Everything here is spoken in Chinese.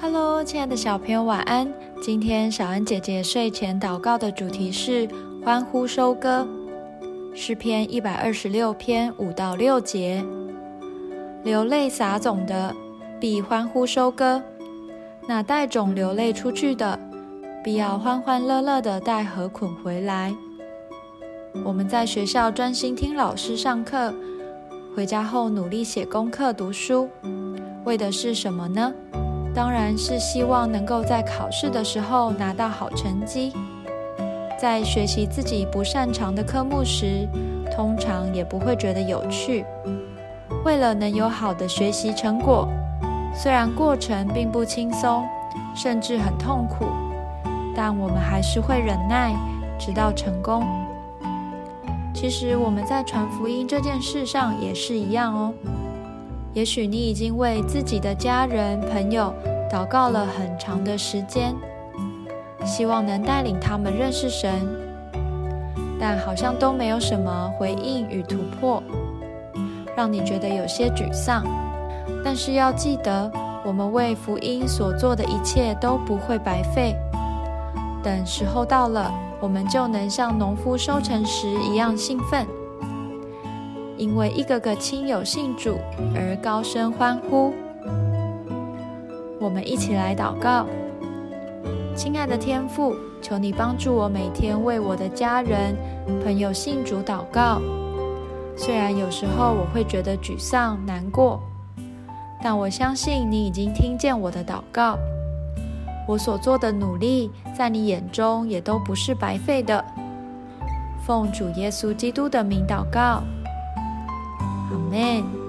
Hello，亲爱的小朋友，晚安。今天小恩姐姐睡前祷告的主题是欢呼收割，诗篇一百二十六篇五到六节。流泪撒种的，必欢呼收割；那带种流泪出去的，必要欢欢乐乐的带禾捆回来。我们在学校专心听老师上课，回家后努力写功课、读书，为的是什么呢？当然是希望能够在考试的时候拿到好成绩。在学习自己不擅长的科目时，通常也不会觉得有趣。为了能有好的学习成果，虽然过程并不轻松，甚至很痛苦，但我们还是会忍耐，直到成功。其实我们在传福音这件事上也是一样哦。也许你已经为自己的家人、朋友祷告了很长的时间，希望能带领他们认识神，但好像都没有什么回应与突破，让你觉得有些沮丧。但是要记得，我们为福音所做的一切都不会白费。等时候到了，我们就能像农夫收成时一样兴奋。因为一个个亲友信主而高声欢呼，我们一起来祷告。亲爱的天父，求你帮助我每天为我的家人、朋友信主祷告。虽然有时候我会觉得沮丧、难过，但我相信你已经听见我的祷告。我所做的努力，在你眼中也都不是白费的。奉主耶稣基督的名祷告。Amen.